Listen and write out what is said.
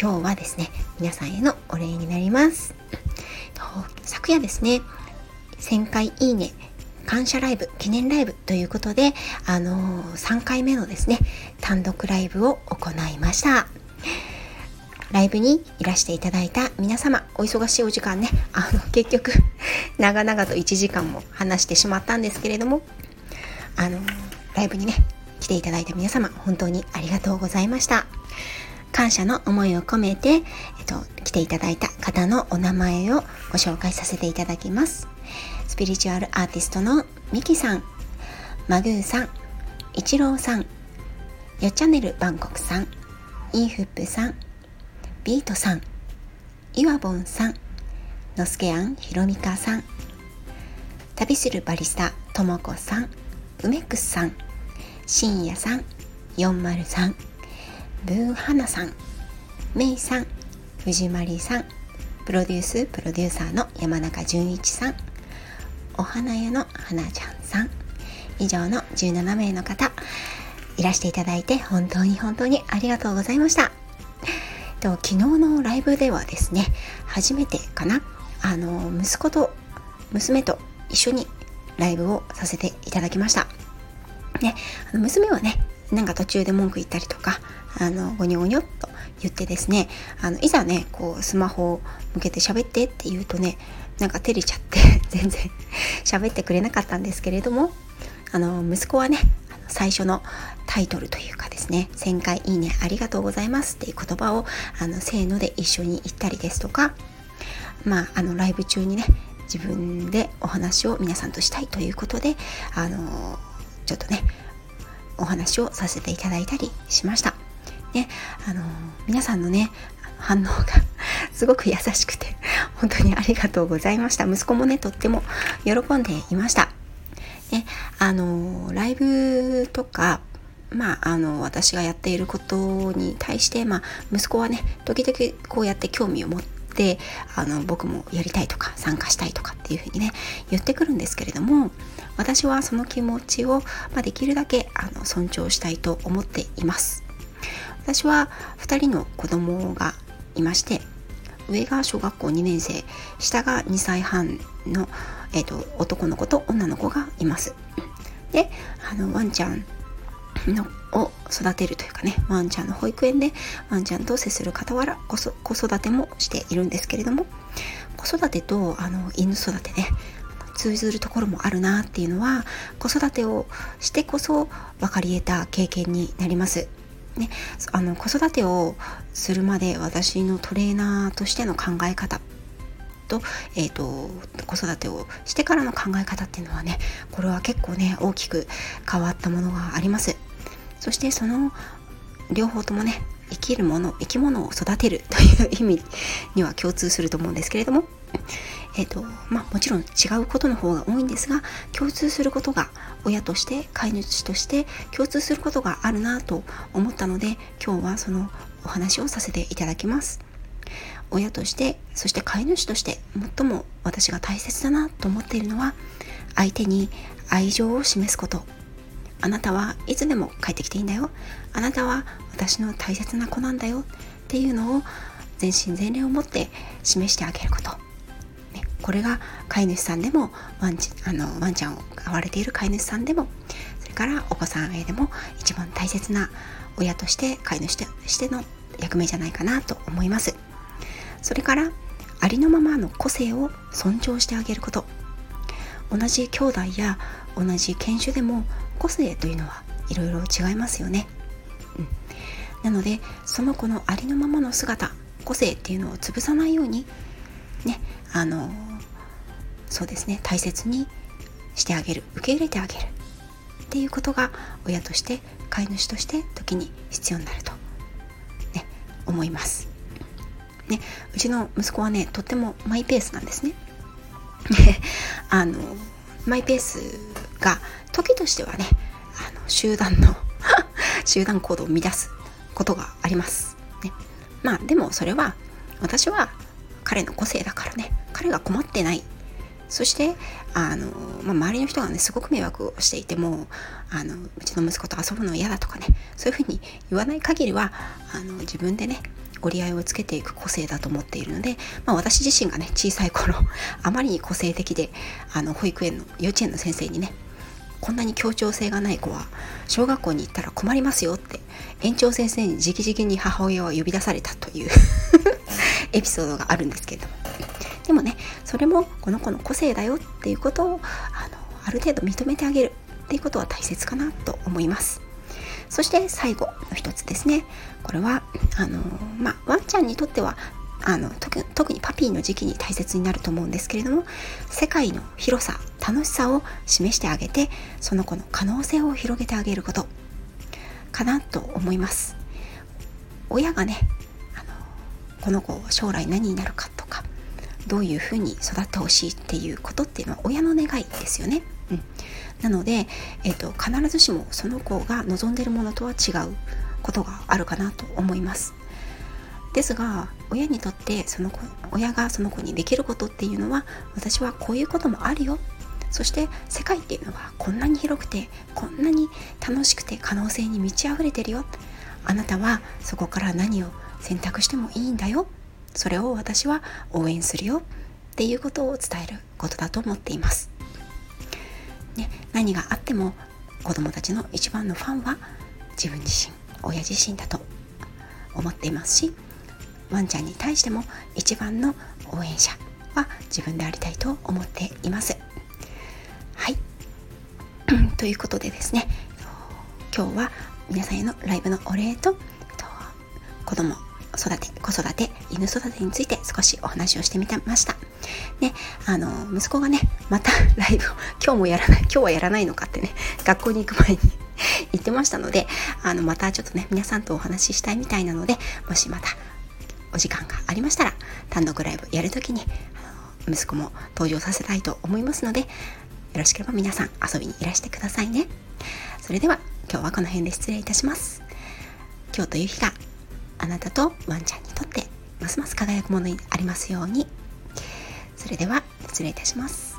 今日はですね皆さんへのお礼になります。昨夜ですね1000回いいね感謝ライブ記念ライブということであのー、3回目のですね単独ライブを行いました。ライブにいらしていただいた皆様お忙しいお時間ねあの結局長々と1時間も話してしまったんですけれどもあのライブにね来ていただいた皆様本当にありがとうございました。感謝の思いを込めて、えっと、来ていただいた方のお名前をご紹介させていただきます。スピリチュアルアーティストのミキさん、マグーさん、イチローさん、よっチャンネルバンコクさん、イーフップさん、ビートさん、イワボンさん、ノスケアンヒロミカさん、旅するバリスタともこさん、ウメックスさん、深夜さん、403、ブーハナさん、メイさん、藤まりさん、プロデュースプロデューサーの山中淳一さん、お花屋の花ちゃんさん、以上の17名の方、いらしていただいて本当に本当にありがとうございました。と昨日のライブではですね、初めてかな、あの、息子と娘と一緒にライブをさせていただきました。ね、あの娘はね、なんか途中で文句言ったりとか、あの、ゴニョゴニョっと言ってですね、あの、いざね、こう、スマホを向けて喋ってって言うとね、なんか照れちゃって 全然喋ってくれなかったんですけれども、あの、息子はね、最初のタイトルというかですね、1000回いいねありがとうございますっていう言葉を、あの、せーので一緒に言ったりですとか、まあ、あの、ライブ中にね、自分でお話を皆さんとしたいということで、あの、ちょっとね、お話をさせていただいたりしました。ね、あの皆さんのね反応が すごく優しくて本当にありがとうございました。息子もねとっても喜んでいました。ねあのライブとかまあ、あの私がやっていることに対して、まあ、息子はね時々こうやって興味を持ってあの僕もやりたいとか参加したいとかっていうふうにね言ってくるんですけれども私はその気持ちを、まあ、できるだけあの尊重したいと思っています。私は2人の子供がいまして上が小学校2年生下が2歳半の、えーと、男の子と女の子がいます。であのワンちゃんのを育てるというかねワンちゃんの保育園でワンちゃんと接する傍ら子育てもしているんですけれども子育てとあの犬育てね通ずるところもあるなっていうのは子育てをしてこそ分かり得た経験になります。ね、あの子育てをするまで私のトレーナーとしての考え方と,、えーと、子育てをしてからの考え方っていうのはねこれは結構ね大きく変わったものがあります。そしてその両方ともね生きるもの生き物を育てるという意味には共通すると思うんですけれどもえーとまあ、もちろん違うことの方が多いんですが共通することが親として飼い主として共通することがあるなと思ったので今日はそのお話をさせていただきます。親としてそして飼い主として最も私が大切だなと思っているのは相手に愛情を示すこと。あなたはいつでも帰ってきていいんだよ。あなたは私の大切な子なんだよ。っていうのを全身全霊を持って示してあげること。これが飼い主さんでもワンちあのワンちゃんを飼われている飼い主さんでもそれからお子さんへでも一番大切な親として飼い主としての役目じゃないかなと思います。それからありのままの個性を尊重してあげること。同じ兄弟や同じ犬種でも個性というのはいろいろ違いますよね、うん、なのでその子のありのままの姿個性っていうのを潰さないようにねあのそうですね大切にしてあげる受け入れてあげるっていうことが親として飼い主として時に必要になると、ね、思います。ね、うちの息子はねとってもマイペースなんですね。あのマイペースが時としてはねあの集団の 集団行動を乱すことがあります。ね、まあでもそれは私は彼の個性だからね彼が困ってないそしてあの、まあ、周りの人がねすごく迷惑をしていてもあのうちの息子と遊ぶの嫌だとかねそういうふうに言わない限りはあの自分でね折り合いをつけていく個性だと思っているので、まあ、私自身がね小さい頃 あまりに個性的であの保育園の幼稚園の先生にねこんなに協調性がない子は小学校に行ったら困りますよって園長先生に直々に母親は呼び出されたという エピソードがあるんですけれども。でもねそれもこの子の個性だよっていうことをあのある程度認めてあげる。っていうことは大切かなと思います。そして最後の一つですね。これはあのまあワンちゃんにとってはあの特にパピーの時期に大切になると思うんですけれども世界の広さ楽しさを示してあげてその子の可能性を広げてあげること。かなと思います。親がねあのこの子将来何になるかとかどういうふうに育ってほしいっていうことっていうのは親の願いですよね。うん、なので、えーと、と必ずしもその子が望んでいるものとは違うことがあるかなと思います。ですが親にとってその子親がその子にできることっていうのは私はこういうこともあるよそして世界っていうのはこんなに広くてこんなに楽しくて可能性に満ち溢れてるよあなたはそこから何を選択してもいいんだよそれを私は応援するよっていうことを伝えることだと思っています、ね、何があっても子供たちの一番のファンは自分自身親自身だと思っていますしワンちゃんに対しても一番の応援者は自分でありたいと思っています。はい ということでですね今日は皆さんへのライブのお礼と子供育て子育て犬育てについて少しお話をしてみました。ねあの息子がねまた ライブを今日もやらない今日はやらないのかってね学校に行く前に 言ってましたのであのまたちょっとね皆さんとお話ししたいみたいなのでもしまたお時間がありましたら単独ライブやるときに息子も登場させたいと思いますのでよろしければ皆さん遊びにいらしてくださいね。それでは今日はこの辺で失礼いたします。今日という日があなたとワンちゃんにとってますます輝くものにありますように。それでは失礼いたします。